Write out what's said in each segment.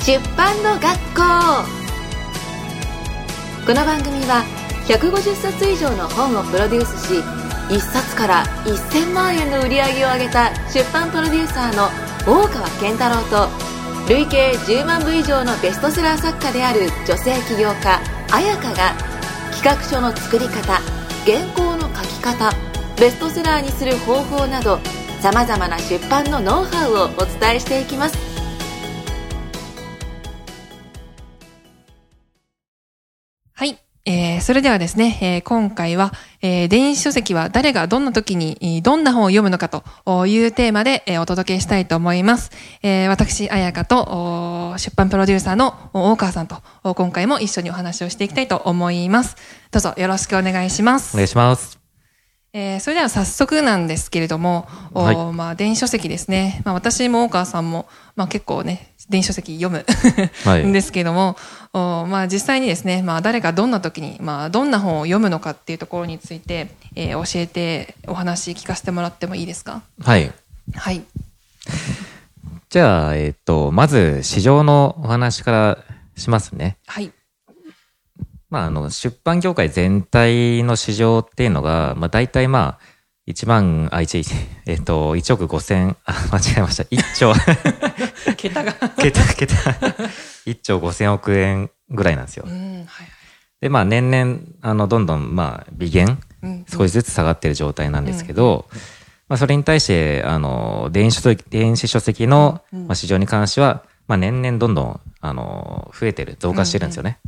出版の学校。この番組は150冊以上の本をプロデュースし1冊から1000万円の売り上げを上げた出版プロデューサーの大川健太郎と累計10万部以上のベストセラー作家である女性起業家彩香が企画書の作り方原稿の書き方ベストセラーにする方法などさまざまな出版のノウハウをお伝えしていきます。はい。えー、それではですね、えー今回は、えー電子書籍は誰がどんな時に、えーどんな本を読むのかというテーマで、えーお届けしたいと思います。えー私、彩香と、お出版プロデューサーのお大川さんと、お今回も一緒にお話をしていきたいと思います。どうぞよろしくお願いします。お願いします。えーそれでは早速なんですけれども、おはいまあ、電子書籍ですね。まあ、私も大川さんも、まあ、結構ね、電子書籍読む、はいんですけれども、おまあ、実際にですね、まあ、誰がどんな時に、まあ、どんな本を読むのかっていうところについて、えー教えてお話聞かせてもらってもいいですか？はい。はい。じゃあ、えっ、と、まず、市場のお話からしますね。はい。まあ、あの、出版業界全体の市場っていうのが、まあ、大体まあ、1万、あ、1、えっ、と、1億5千、あ、間違えました。1兆、桁が。桁、桁、1兆5千億円ぐらいなんですよう。ん、はいはい。で、まあ、年々、あの、どんどん、まあ、微減、うん、少しずつ下がってる状態なんですけど、まあ、それに対して、あの、電子書籍電子書籍の、うんまあ、市場に関しては、まあ、年々どんどん、あの、増えてる、増加してるんですよね。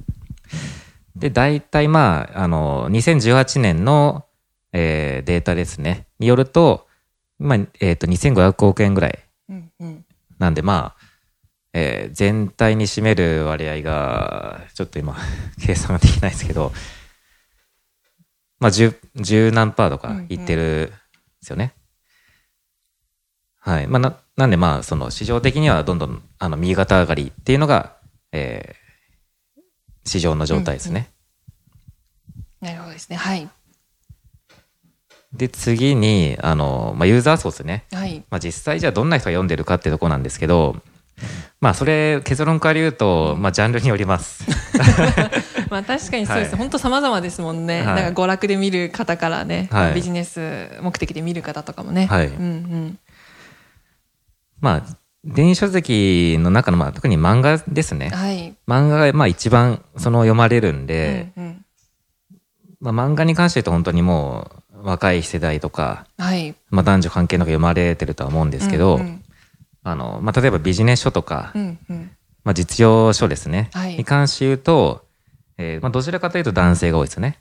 で、大体、まあ、あの、2018年の、えーデータですね、によると、まあ、えっ、と、2500億円ぐらい。うんうんなんで、まあ、えー全体に占める割合が、ちょっと今、計算ができないですけど、まあ、十、十何パーとかいってるんですよね。はい。まあ、な、なんでまあ、その市場的にはどんどん、あの、右肩上がりっていうのが、えー市場の状態ですね。なるほどですね。はい。で、次に、あの、まあ、ユーザー層ですね。はい。まあ、実際じゃあどんな人が読んでるかってとこなんですけど、まあ、それ、結論から言うと、まあ、ジャンルによります。まあ確かにそうです。はい本当様々ですもんね。はいなんか娯楽で見る方からね、はいビジネス目的で見る方とかもね。はいうんうん。まあ、電子書籍の中の、まあ、特に漫画ですね。はい。漫画が、まあ、一番、その、読まれるんで、うんうんまあ、漫画に関して言うと本当にもう、若い世代とか、はい。まあ、男女関係なく読まれてるとは思うんですけど、うんうんあの、まあ、例えばビジネス書とか、うんうん。まあ、実用書ですね。はいに関して言うと、えーまあ、どちらかというと男性が多いですね。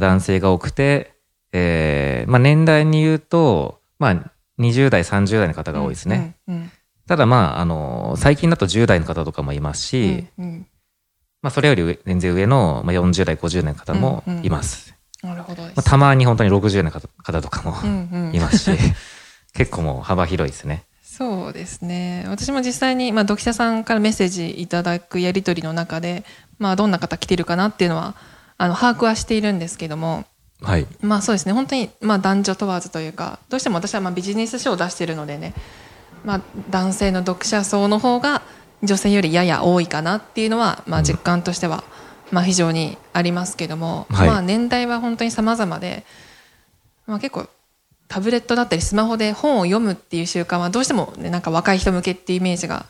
男性が多くて、えーまあ、年代に言うと、まあ、20代、30代の方が多いですね。うんうん。ただまあ、あの、最近だと10代の方とかもいますし、うんうんまあ、それより上全然上の、まあ、40代、50代の方もいます。なるほど。まあ、たまに本当に60代の方方とかもうんうんいますし、結構もう幅広いですね。そうですね。私も実際に、まあ、読者さんからメッセージいただくやり取りの中で、まあ、どんな方来てるかなっていうのは、あの、把握はしているんですけども、はい。まあそうですね、本当に、まあ男女問わずというか、どうしても私はまあビジネス書を出しているのでね、まあ男性の読者層の方が女性よりやや多いかなっていうのは、まあ実感としては、まあ非常にありますけども、はいまあ年代は本当に様々で、まあ結構タブレットだったりスマホで本を読むっていう習慣はどうしてもね、なんか若い人向けっていうイメージが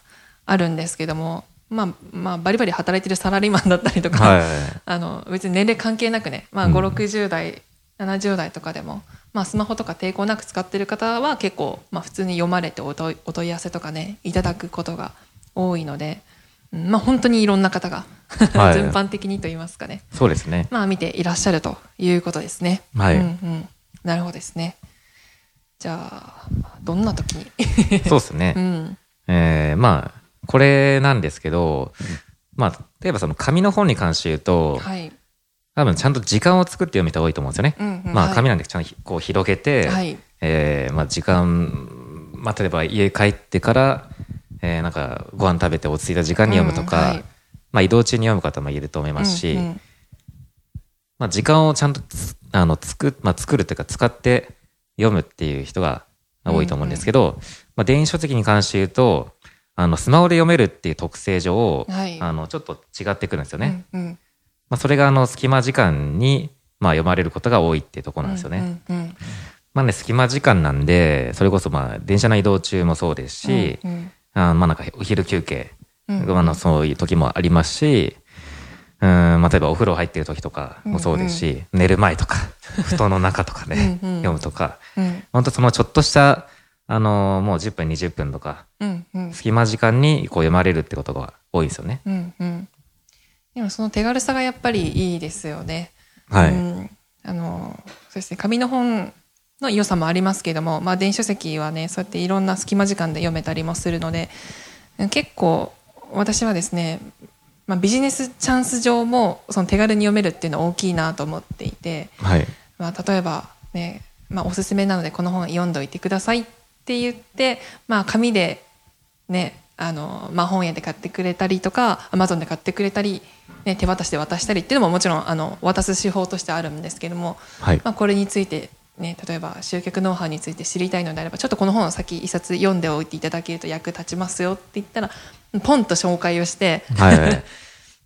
あるんですけども、まあまあバリバリ働いてるサラリーマンだったりとか、はい。あの別に年齢関係なくね、まあ、うん5、60代、70代とかでも、まあ、スマホとか抵抗なく使ってる方は結構、まあ、普通に読まれてお問いお問い合わせとかねいただくことが多いので、うんまあ、本当にいろんな方が、はい 全般的にと言いますかね、そうですね。まあ、見ていらっしゃるということですね。はいうんうん、なるほどですね。じゃあどんな時に、そうですね。うんえーまあ、これなんですけど、まあ、例えばその紙の本に関して言うと、はい多分ちゃんと時間を作って読む人が多いと思うんですよね。うんうんまあ、はい紙なんでちゃんとこう広げて、はいえーまあ、時間、まあ、例えば家帰ってから、えーなんかご飯食べて落ち着いた時間に読むとか、うんはい。まあ、移動中に読む方もいると思いますし、うんうん。まあ、時間をちゃんとつあの作,、まあ、作るというか使って読むっていう人が多いと思うんですけど、まあ、電子書籍に関して言うと、あの、スマホで読めるっていう特性上、はい。あの、ちょっと違ってくるんですよね。うんうん。まあ、それがあの、隙間時間に、まあ、読まれることが多いっていうところなんですよね。うんうんまあね、隙間時間なんで、それこそまあ、電車の移動中もそうですし、うんあまあなんかお昼休憩、うん。あのそういう時もありますし、うん、まあ例えばお風呂入ってる時とかもそうですし、寝る前とか、布団の中とかね、うんうん読むとか、うん。本当そのちょっとした、あのもう10分、20分とか、うんうん。隙間時間にこう読まれるってことが多いですよね。うんうん。でもその手軽さがやっぱりいいですよね。はい。うん。あのそうですね。紙の本の良さもありますけれども、まあ、電子書籍はねそうやっていろんな隙間時間で読めたりもするので結構私はですね、まあ、ビジネスチャンス上もその手軽に読めるっていうのは大きいなと思っていて、はい。まあ、例えばね、まあ、おすすめなのでこの本読んどいてくださいって言って、まあ、紙でねあの、まあ、本屋で買ってくれたりとかアマゾンで買ってくれたり、ね、手渡しで渡したりっていうのももちろんあの渡す手法としてあるんですけども、はい。まあ、これについて、ね、例えば集客ノウハウについて知りたいのであればちょっとこの本を先一冊読んでおいていただけると役立ちますよって言ったらポンと紹介をしてはい。はい。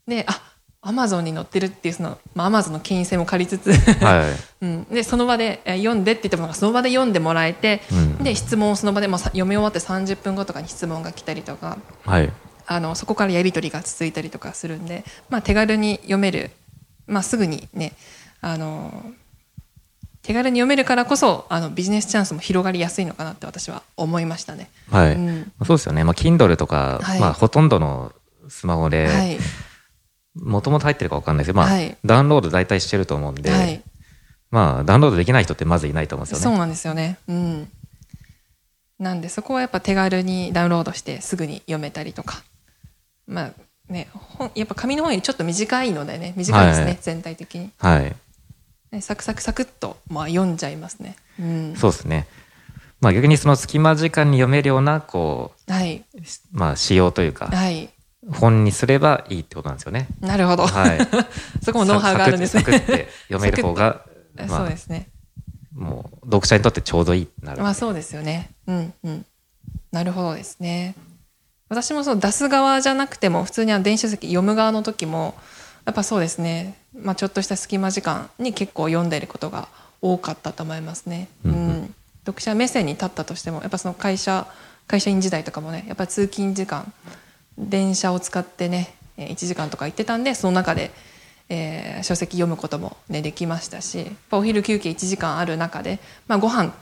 であアマゾンに載ってるっていうその、まあ、アマゾンの権威性も借りつつ、はい。うん、でその場でえー読んでって言ってもその場で読んでもらえて、うんで質問をその場で、まあ、さ読み終わって30分後とかに質問が来たりとかはい。あのそこからやり取りが続いたりとかするんで、まあ、手軽に読める、まあ、すぐにねあの手軽に読めるからこそあのビジネスチャンスも広がりやすいのかなって私は思いましたね。はい。うんそうですよね。まあ、Kindle とか、はいまあ、ほとんどのスマホで、はいもともと入ってるかわかんないですけど、まあ、はいダウンロード大体してると思うんで、はい、まあ、ダウンロードできない人ってまずいないと思うんですよね。そうなんですよね。うん。なんでそこはやっぱ手軽にダウンロードしてすぐに読めたりとか。まあね、本やっぱ紙の本よりちょっと短いのでね、短いですね、はい全体的に。はい。ねサクサクサクっと、まあ、読んじゃいますね。うん。そうですね。まあ逆にその隙間時間に読めるような、こはい。う、まあ仕様というか、はい。本にすればいいってことなんですよね。なるほど。はい。そこもノウハウがあるんですね。サクッサクって読める方が、まあそうで、すね。もう読者にとってちょうどいいなる。まあそうですよね。うんうん。なるほどですね。私もそう出す側じゃなくても普通にあの電子書籍読む側の時もやっぱそうですね。まあちょっとした隙間時間に結構読んでることが多かったと思いますね。ううんうんん。読者目線に立ったとしてもやっぱその会社会社員時代とかもねやっぱ通勤時間電車を使ってねえー1時間とか行ってたんでその中で、えー書籍読むことも、ね、できましたしやっぱお昼休憩1時間ある中で、まあ、ご飯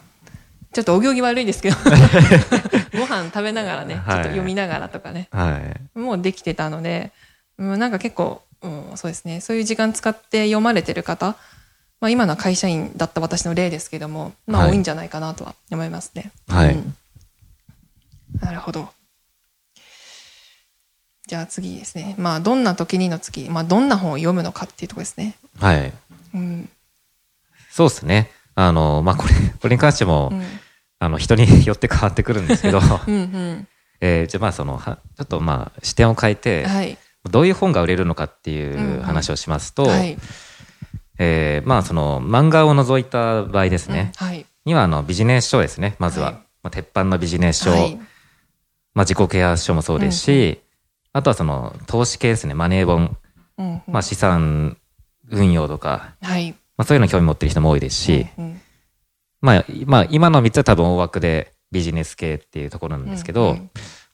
ちょっとお行儀悪いですけど ご飯食べながらねちょっと読みながらとかね、はい。もうできてたので、うん、なんか結構、うん、そうですねそういう時間使って読まれてる方、まあ、今のは会社員だった私の例ですけども、まあ、はい多いんじゃないかなとは思いますね。はいうんなるほど。じゃあ次ですね。まあ、どんな時にの次、まあ、どんな本を読むのかっていうところですね。はい。うん。そうですね。あの、まあこれ、これに関しても、うん。あの、人によって変わってくるんですけど、うん。うん。えーじゃあまあその、はちょっとまあ視点を変えて、はい。どういう本が売れるのかっていんうんう話をしますと、はい。えーまあその漫画を除いた場合ですね、うんはい。にはあのビジネス書ですね、まずは。はいまあ、鉄板のビジネス書、はい。まあ自己ケア書もそうですし、あとはその投資系ですね、マネー本、うんうん。まあ資産運用とか、はい。まあそういうの興味持ってる人も多いですし、うんうんまあ、まあ今の3つは多分大枠でビジネス系っていうところなんですけど、うんうん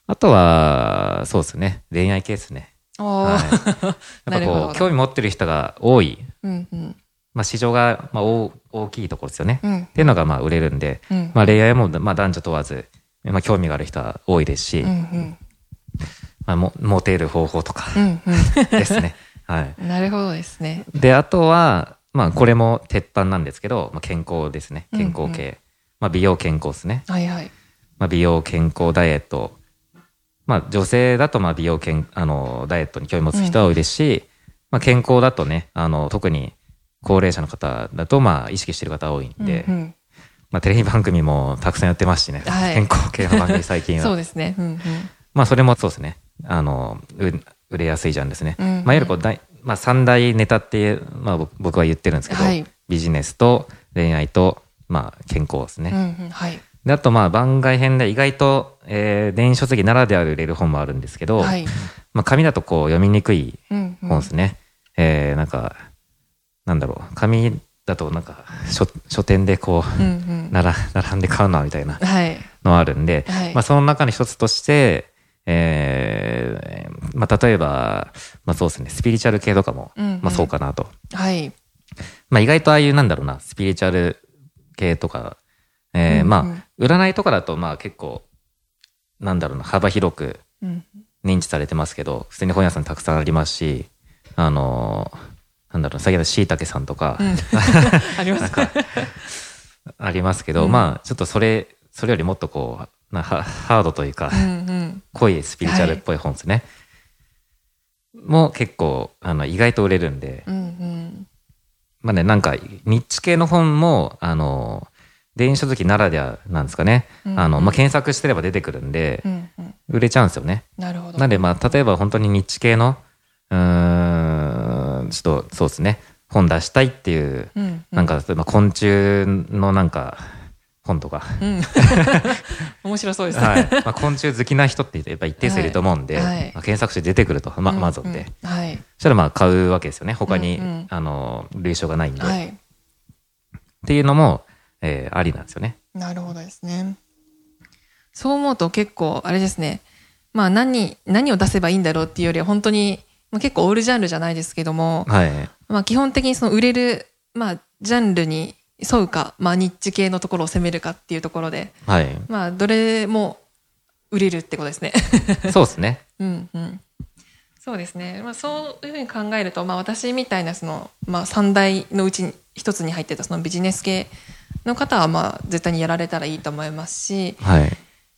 あとは、そうですね、恋愛系ですね。おはい、ー やっぱこう、興味持ってる人が多い、うんうんまあ市場がまあ大大きいところですよね。うんっていうのがまあ売れるんで、うんまあ恋愛もまあ男女問わず、まあ興味がある人は多いですし、うんうんまあもモテる方法とかうん ですね。はい。うんなるほどですね。で、あとは、まあこれも鉄板なんですけど、まあ健康ですね。健康系。うんまあ美容健康ですね。はいはい。まあ美容健康ダイエット。まあ女性だとまあ美容健、あの、ダイエットに興味持つ人は多いですし、まあ健康だとね、あの、特に高齢者の方だとまあ意識してる方多いんで、うんうんまあテレビ番組もたくさんやってますしね。はい健康系の番組最近は。そうですね。うんうんまあそれもそうですね。あの、う売れやすいジャンルですね。うんうんまあいわゆるこう大、まあ三大ネタって、まあ僕僕は言ってるんですけど、はいビジネスと恋愛と、まあ健康ですね。うんうんはい。であとまあ番外編で意外と、えー電子書籍ならではで売れる本もあるんですけど、はい。まあ紙だとこう読みにくいうん、うん。本ですね。えーなんか、なんだろう、紙だとなんか書書店でこう、うんうん。なら並んで買うなみたいなはい。のあるんで、はいまあその中の一つとして、えーまあ例えば、まあそうですね、スピリチュアル系とかも、うんうんまあそうかなと。はい。まあ意外とああいうなんだろうな、スピリチュアル系とか、えーうんうんまあ、占いとかだとまあ結構、なんだろうな、幅広くうん。認知されてますけど、普通に本屋さんたくさんありますし、あのーなんだろう、先ほどしいたけさんとか、うん。ありますか？ありますけど、うんまあちょっとそれ、それよりもっとこう、なハハードというか、うんうん。濃いスピリチュアルっぽい本ですね。もう結構、あの、意外と売れるんで、うんうん。まあね、なんか、ニッチ系の本も、あの、電子書籍ならではなんですかね。うんあの、まあ、検索してれば出てくるんでう、んうん。売れちゃうんですよね。なるほど。なんで、まあ、例えば本当にニッチ系の、うーん、ちょっと、そうですね。本出したいっていう、うんうん、なんか、例えば昆虫のなんか、本とか。うん。面白そうですね。はい。まあ、昆虫好きな人ってやっぱ一定数いると思うんで、はいはいまあ、検索して出てくると、ま、マゾンで。うんはい。そしたらまあ買うわけですよね。他に、うんうんあの、類書がないんで。はい。っていうのも、えーありなんですよね。なるほどですね。そう思うと結構、あれですね。まあ何、何を出せばいいんだろうっていうよりは本当に、まあ、結構オールジャンルじゃないですけども、はい。まあ基本的にその売れる、まあジャンルに沿うか、まあニッチ系のところを攻めるかっていうところで、はい。まあどれも売れるってことですね。そうですね。うんうん。そうですね。まあそういうふうに考えると、まあ私みたいなその、まあ三大のうちに一つに入ってたそのビジネス系の方はまあ絶対にやられたらいいと思いますし、はい。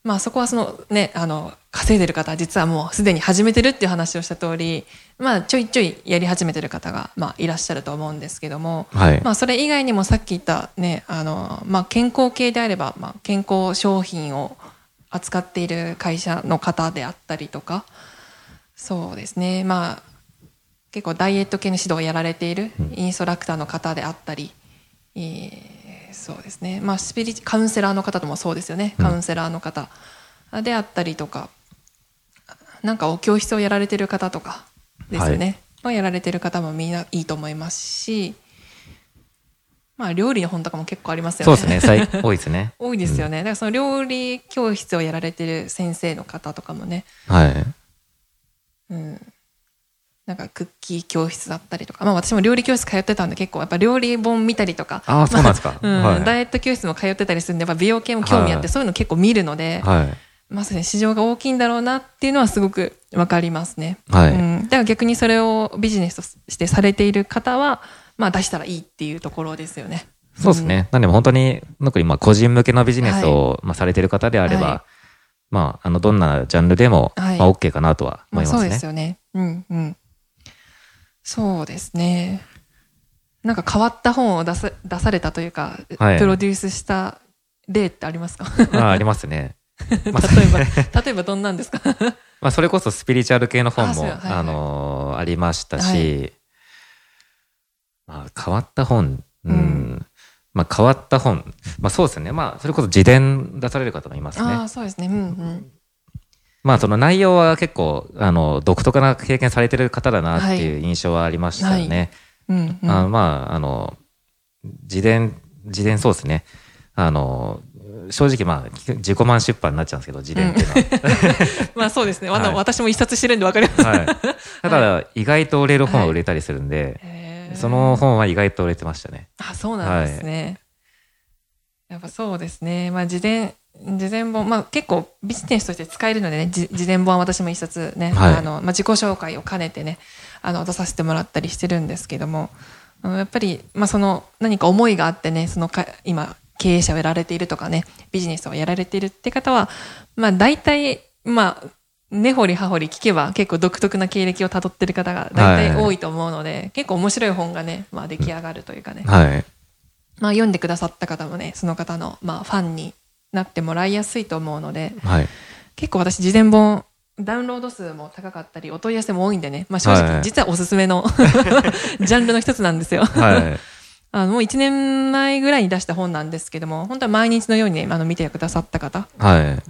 まあそこはそのね、あの、稼いでる方は実はもうすでに始めてるっていう話をした通り、まあちょいちょいやり始めてる方がまあいらっしゃると思うんですけども、はい。まあそれ以外にもさっき言ったね、あの、まあ健康系であれば、まあ健康商品を扱っている会社の方であったりとか、そうですね、まあ結構ダイエット系の指導をやられているインストラクターの方であったり、えーそうですね、まあスピリチカウンセラーの方ともそうですよね、カウンセラーの方であったりとか、なんかお教室をやられてる方とかですよね。はいまあやられてる方もみんないいと思いますし、まあ料理の本とかも結構ありますよね。そうですね。最 多いですね。多いですよね。だからその料理教室をやられてる先生の方とかもね、はい。うん。なんかクッキー教室だったりとか、まあ私も料理教室通ってたんで結構やっぱ料理本見たりとか、ああ、そうなんですか。ダイエット教室も通ってたりするんで、やっぱ美容系も興味あって、はいそういうの結構見るので、はい。まさに市場が大きいんだろうなっていうのはすごくわかりますね。はいうん、だから逆にそれをビジネスとしてされている方は、まあ出したらいいっていうところですよね。そうですね。なんでも本当に、特にまあ個人向けのビジネスを、まあされてる方であれば、はまあ、あの、どんなジャンルでも、はいまあ OK かなとはまあそう思いますね。ですよね。うんうん。そうですね。なんか変わった本を出さ出されたというか、はいプロデュースした例ってありますか？ああありますね。まあ、例えば、例えばどんなんですか？まあ、それこそスピリチュアル系の本も、あ,、あそうはいはいのーありましたし、はまあ、変わった本、うん、うんまあ、変わった本、まあ、そうですね。まあ、それこそ自伝出される方もいますあね。あ、そうですね。うんうん。まあ、その内容は結構、あの、独特な経験されてる方だなっていう印象はありましたよね。うんうん。あまあ、あの、自伝、自伝そうですね。あの、正直まあ、自己満出版になっちゃうんですけど、自伝っていうのは。まあそうですね。はい私も一冊してるんでわかります。はい。ただ、意外と売れる本は売れたりするんで、へーその本は意外と売れてましたね。あ、そうなんですね。やっぱそうですね。まあ、自伝、自伝本、まあ結構ビジネスとして使えるのでね、じ自伝本は私も一冊ね、はいあの、まあ自己紹介を兼ねてね、あの、出させてもらったりしてるんですけども、うんやっぱり、まあその何か思いがあってね、そのか、今、経営者をやられているとかね、ビジネスをやられているって方は、まあ大体、まあ、根掘り葉掘り聞けば結構独特な経歴をたどってる方が大体多いと思うので、結構面白い本がね、まあ出来上がるというかね、はい。まあ読んでくださった方もね、その方のまあファンになってもらいやすいと思うので、はい。結構私、事前本、ダウンロード数も高かったり、お問い合わせも多いんでね、まあ正直、はい実はおすすめの ジャンルの一つなんですよ。はい。あの、もう1年前ぐらいに出した本なんですけども、本当は毎日のようにね、あの、見てくださった方、はい。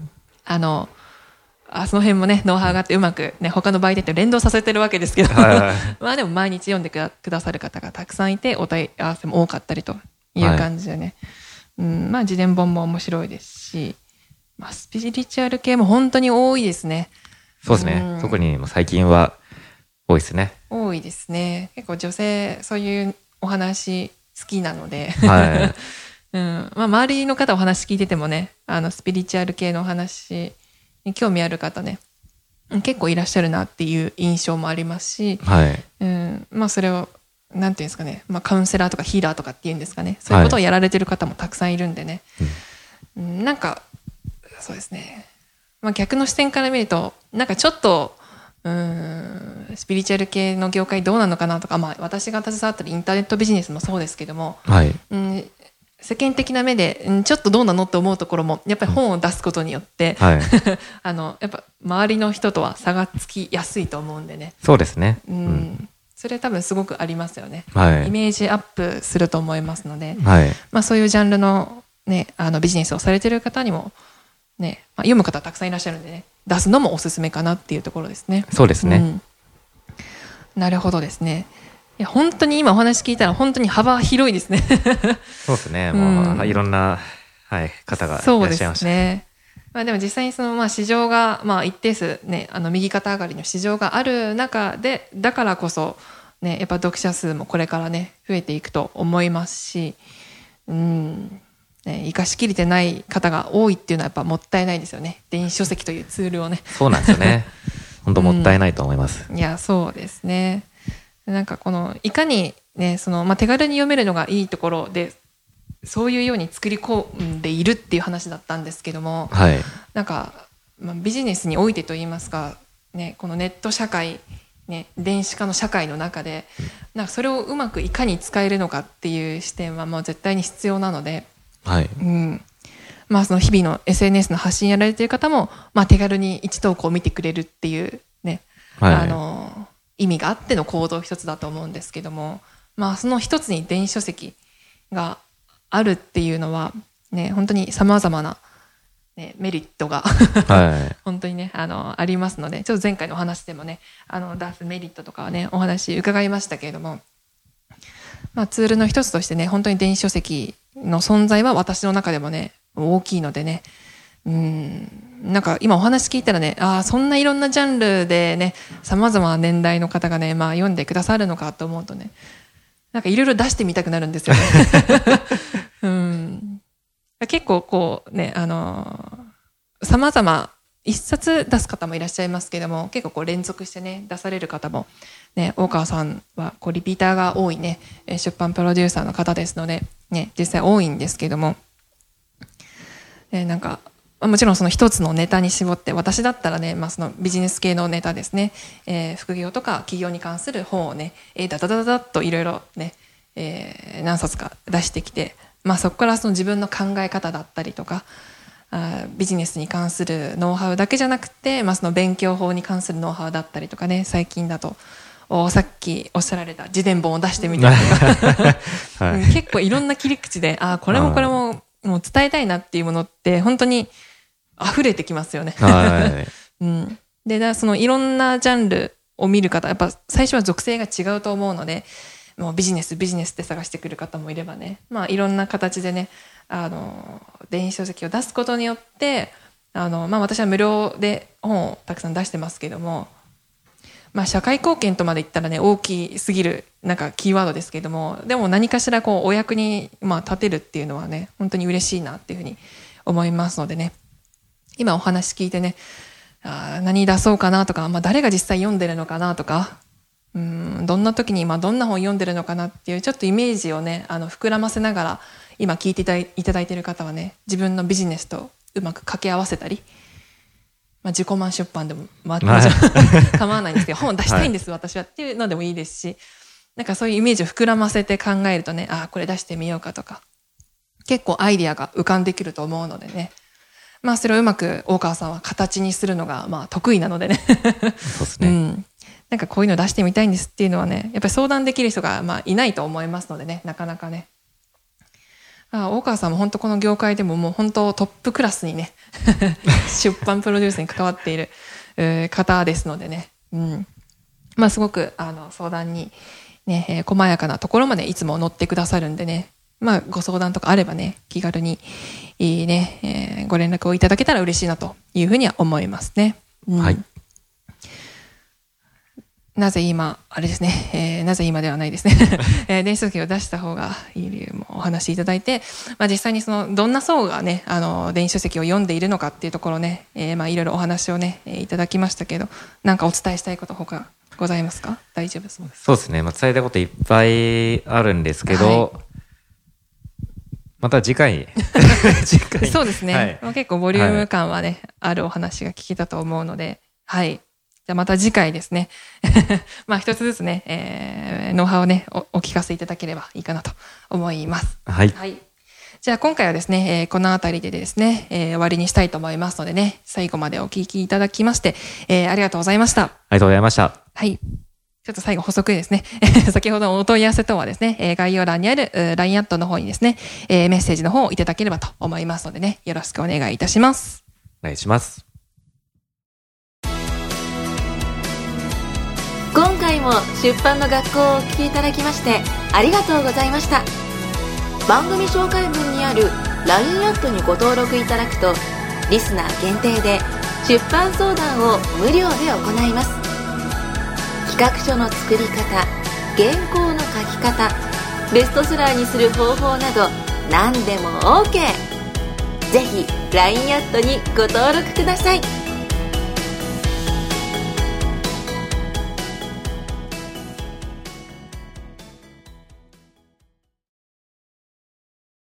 あの、あその辺もね、ノウハウがあってうまくね、他の媒体と連動させてるわけですけど、はいはい まあでも毎日読んでくださる方がたくさんいて、お問い合わせも多かったりという感じでね、うん、まあ自伝本も面白いですし、まあスピリチュアル系も本当に多いですね。そうですうんね。特に最近は多いですね。多いですね。結構女性、そういうお話好きなので、はい。うん。まあ、周りの方お話聞いててもね、あの、スピリチュアル系のお話に興味ある方ね、うん結構いらっしゃるなっていう印象もありますし、はい。うん。まあ、それを、なんていうんですかね、まあ、カウンセラーとかヒーラーとかっていうんですかね、そういうことをやられてる方もたくさんいるんでね、うん、なんか、そうですね。まあ、逆の視点から見ると、なんかちょっと、うーん、スピリチュアル系の業界どうなのかなとか、まあ、私が携わってるインターネットビジネスもそうですけども、はい。うん、世間的な目で、うん、ちょっとどうなのって思うところもやっぱり本を出すことによって、はい。あのやっぱ周りの人とは差がつきやすいと思うんでね、そうですね。うんうん。それ多分すごくありますよね、はいイメージアップすると思いますので、はい。まあ、そういうジャンルの,、ね、あのビジネスをされてる方にも、ねまあ、読む方たくさんいらっしゃるんでね出すのもおすすめかなっていうところですね。そうですね。うんなるほどですね。いや本当に今お話聞いたら本当に幅広いですね。そうですね。うんもう、いろんな、はい、方がいそうでらっしゃいますした。ね。まあでも実際にそのまあ市場がまあ一定数ね、あの右肩上がりの市場がある中で、だからこそね、やっぱ読者数もこれからね、増えていくと思いますし、うん、ね、生かしきれてない方が多いっていうのはやっぱもったいないですよね。電子書籍というツールをね。そうなんですよね。本当もったいないと思います。いや、そうですね。なんかこの、いかにね、その、まあ、手軽に読めるのがいいところで、そういうように作り込んでいるっていう話だったんですけども、はい。なんか、まあ、ビジネスにおいてといいますか、ね、このネット社会、ね、電子化の社会の中で、なんかそれをうまくいかに使えるのかっていう視点はもう絶対に必要なので、はい。うん。まあその日々の SNS の発信やられている方も、まあ手軽に一投稿を見てくれるっていうね、はいあの、意味があっての行動一つだと思うんですけども、まあその一つに電子書籍があるっていうのは、ね、本当に様々な、ね、メリットがはい。本当にね、あの、ありますので、ちょっと前回のお話でもね、あの、出すメリットとかはね、お話伺いましたけれども、まあツールの一つとしてね、本当に電子書籍の存在は私の中でもね、大きいのでね、うん、なんか今お話聞いたらね、ああ、そんないろんなジャンルでね、様々な年代の方がね、まあ読んでくださるのかと思うとね、なんかいろいろ出してみたくなるんですよね。うん、結構こうね、あのー、様々一冊出す方もいらっしゃいますけども、結構こう連続してね、出される方も、ね、大川さんはこうリピーターが多いね、えー出版プロデューサーの方ですので、ね、実際多いんですけども、えーなんか、まあもちろんその一つのネタに絞って、私だったらね、まあそのビジネス系のネタですね、えー副業とか企業に関する本をね、えーダダダダダッといろいろね、えー何冊か出してきて、まあそこからその自分の考え方だったりとか、あービジネスに関するノウハウだけじゃなくて、まあその勉強法に関するノウハウだったりとかね、最近だと、おさっきおっしゃられた自伝本を出してみたりとか、はい。うん結構いろんな切り口で、あーこれもこれももう伝えたいなっていうものって本当に溢れてきますよね。はい。うん。で、だそのいろんなジャンルを見る方、やっぱ最初は属性が違うと思うので、もうビジネス、ビジネスって探してくる方もいればね、まあいろんな形でね、あの、電子書籍を出すことによって、あの、まあ私は無料で本をたくさん出してますけども、まあ社会貢献とまで言ったらね、大きすぎる、なんかキーワードですけども、でも何かしらこうお役に、まあ立てるっていうのはね、本当に嬉しいなっていうふうに思いますのでね、今お話聞いてね、あー何出そうかなとか、まあ、誰が実際読んでるのかなとか、うん、どんな時に今どんな本読んでるのかなっていうちょっとイメージをね、あの、膨らませながら、今聞いていただいている方はね、自分のビジネスとうまく掛け合わせたり、まあ、自己満出版でも、まあ、構わないんですけど、本を出したいんです、私はっていうのでもいいですし、なんかそういうイメージを膨らませて考えるとね、ああ、これ出してみようかとか、結構アイディアが浮かんでくると思うのでね、まあそれをうまく大川さんは形にするのがまあ得意なのでね。そうですね。うん。なんかこういうの出してみたいんですっていうのはね、やっぱり相談できる人がまあいないと思いますのでね、なかなかね。あ大川さんも本当この業界でももう本当トップクラスにね 出版プロデュースに関わっている、えー方ですのでね、うんまあ、すごくあの相談に、ねえー細やかなところまでいつも乗ってくださるんでね、まあ、ご相談とかあればね気軽にいいね、えーご連絡をいただけたら嬉しいなというふうには思いますね。うんはい。なぜ今、あれですね、えーなぜ今ではないですね、えー電子書籍を出した方がいい理由もお話しいただいて、まあ、実際にその、どんな層がね、あの、電子書籍を読んでいるのかっていうところね、えーまあ、いろいろお話をね、えーいただきましたけど、なんかお伝えしたいこと他ございますか？大丈夫です。そうですね。まあ、伝えたこといっぱいあるんですけど、また次回、次回。そうですね。はいまあ、結構ボリューム感はね、あるお話が聞けたと思うので、はい。じゃあまた次回ですね。まあ一つずつね、えーノウハウをねお、お聞かせいただければいいかなと思います。はい。はい。じゃあ今回はですね、えーこのあたりでですね、えー終わりにしたいと思いますのでね、最後までお聞きいただきまして、えーありがとうございました。ありがとうございました。はい。ちょっと最後補足ですね。先ほどのお問い合わせ等はですね、えー概要欄にある LINE アットの方にですね、えーメッセージの方をいただければと思いますのでね、よろしくお願いいたします。お願いします。今回も出版の学校をお聞きいただきましてありがとうございました番組紹介文にある LINE アットにご登録いただくとリスナー限定で出版相談を無料で行います学書の作り方原稿の書き方ベストセラーにする方法など何でも OK ぜひ LINE アットにご登録ください。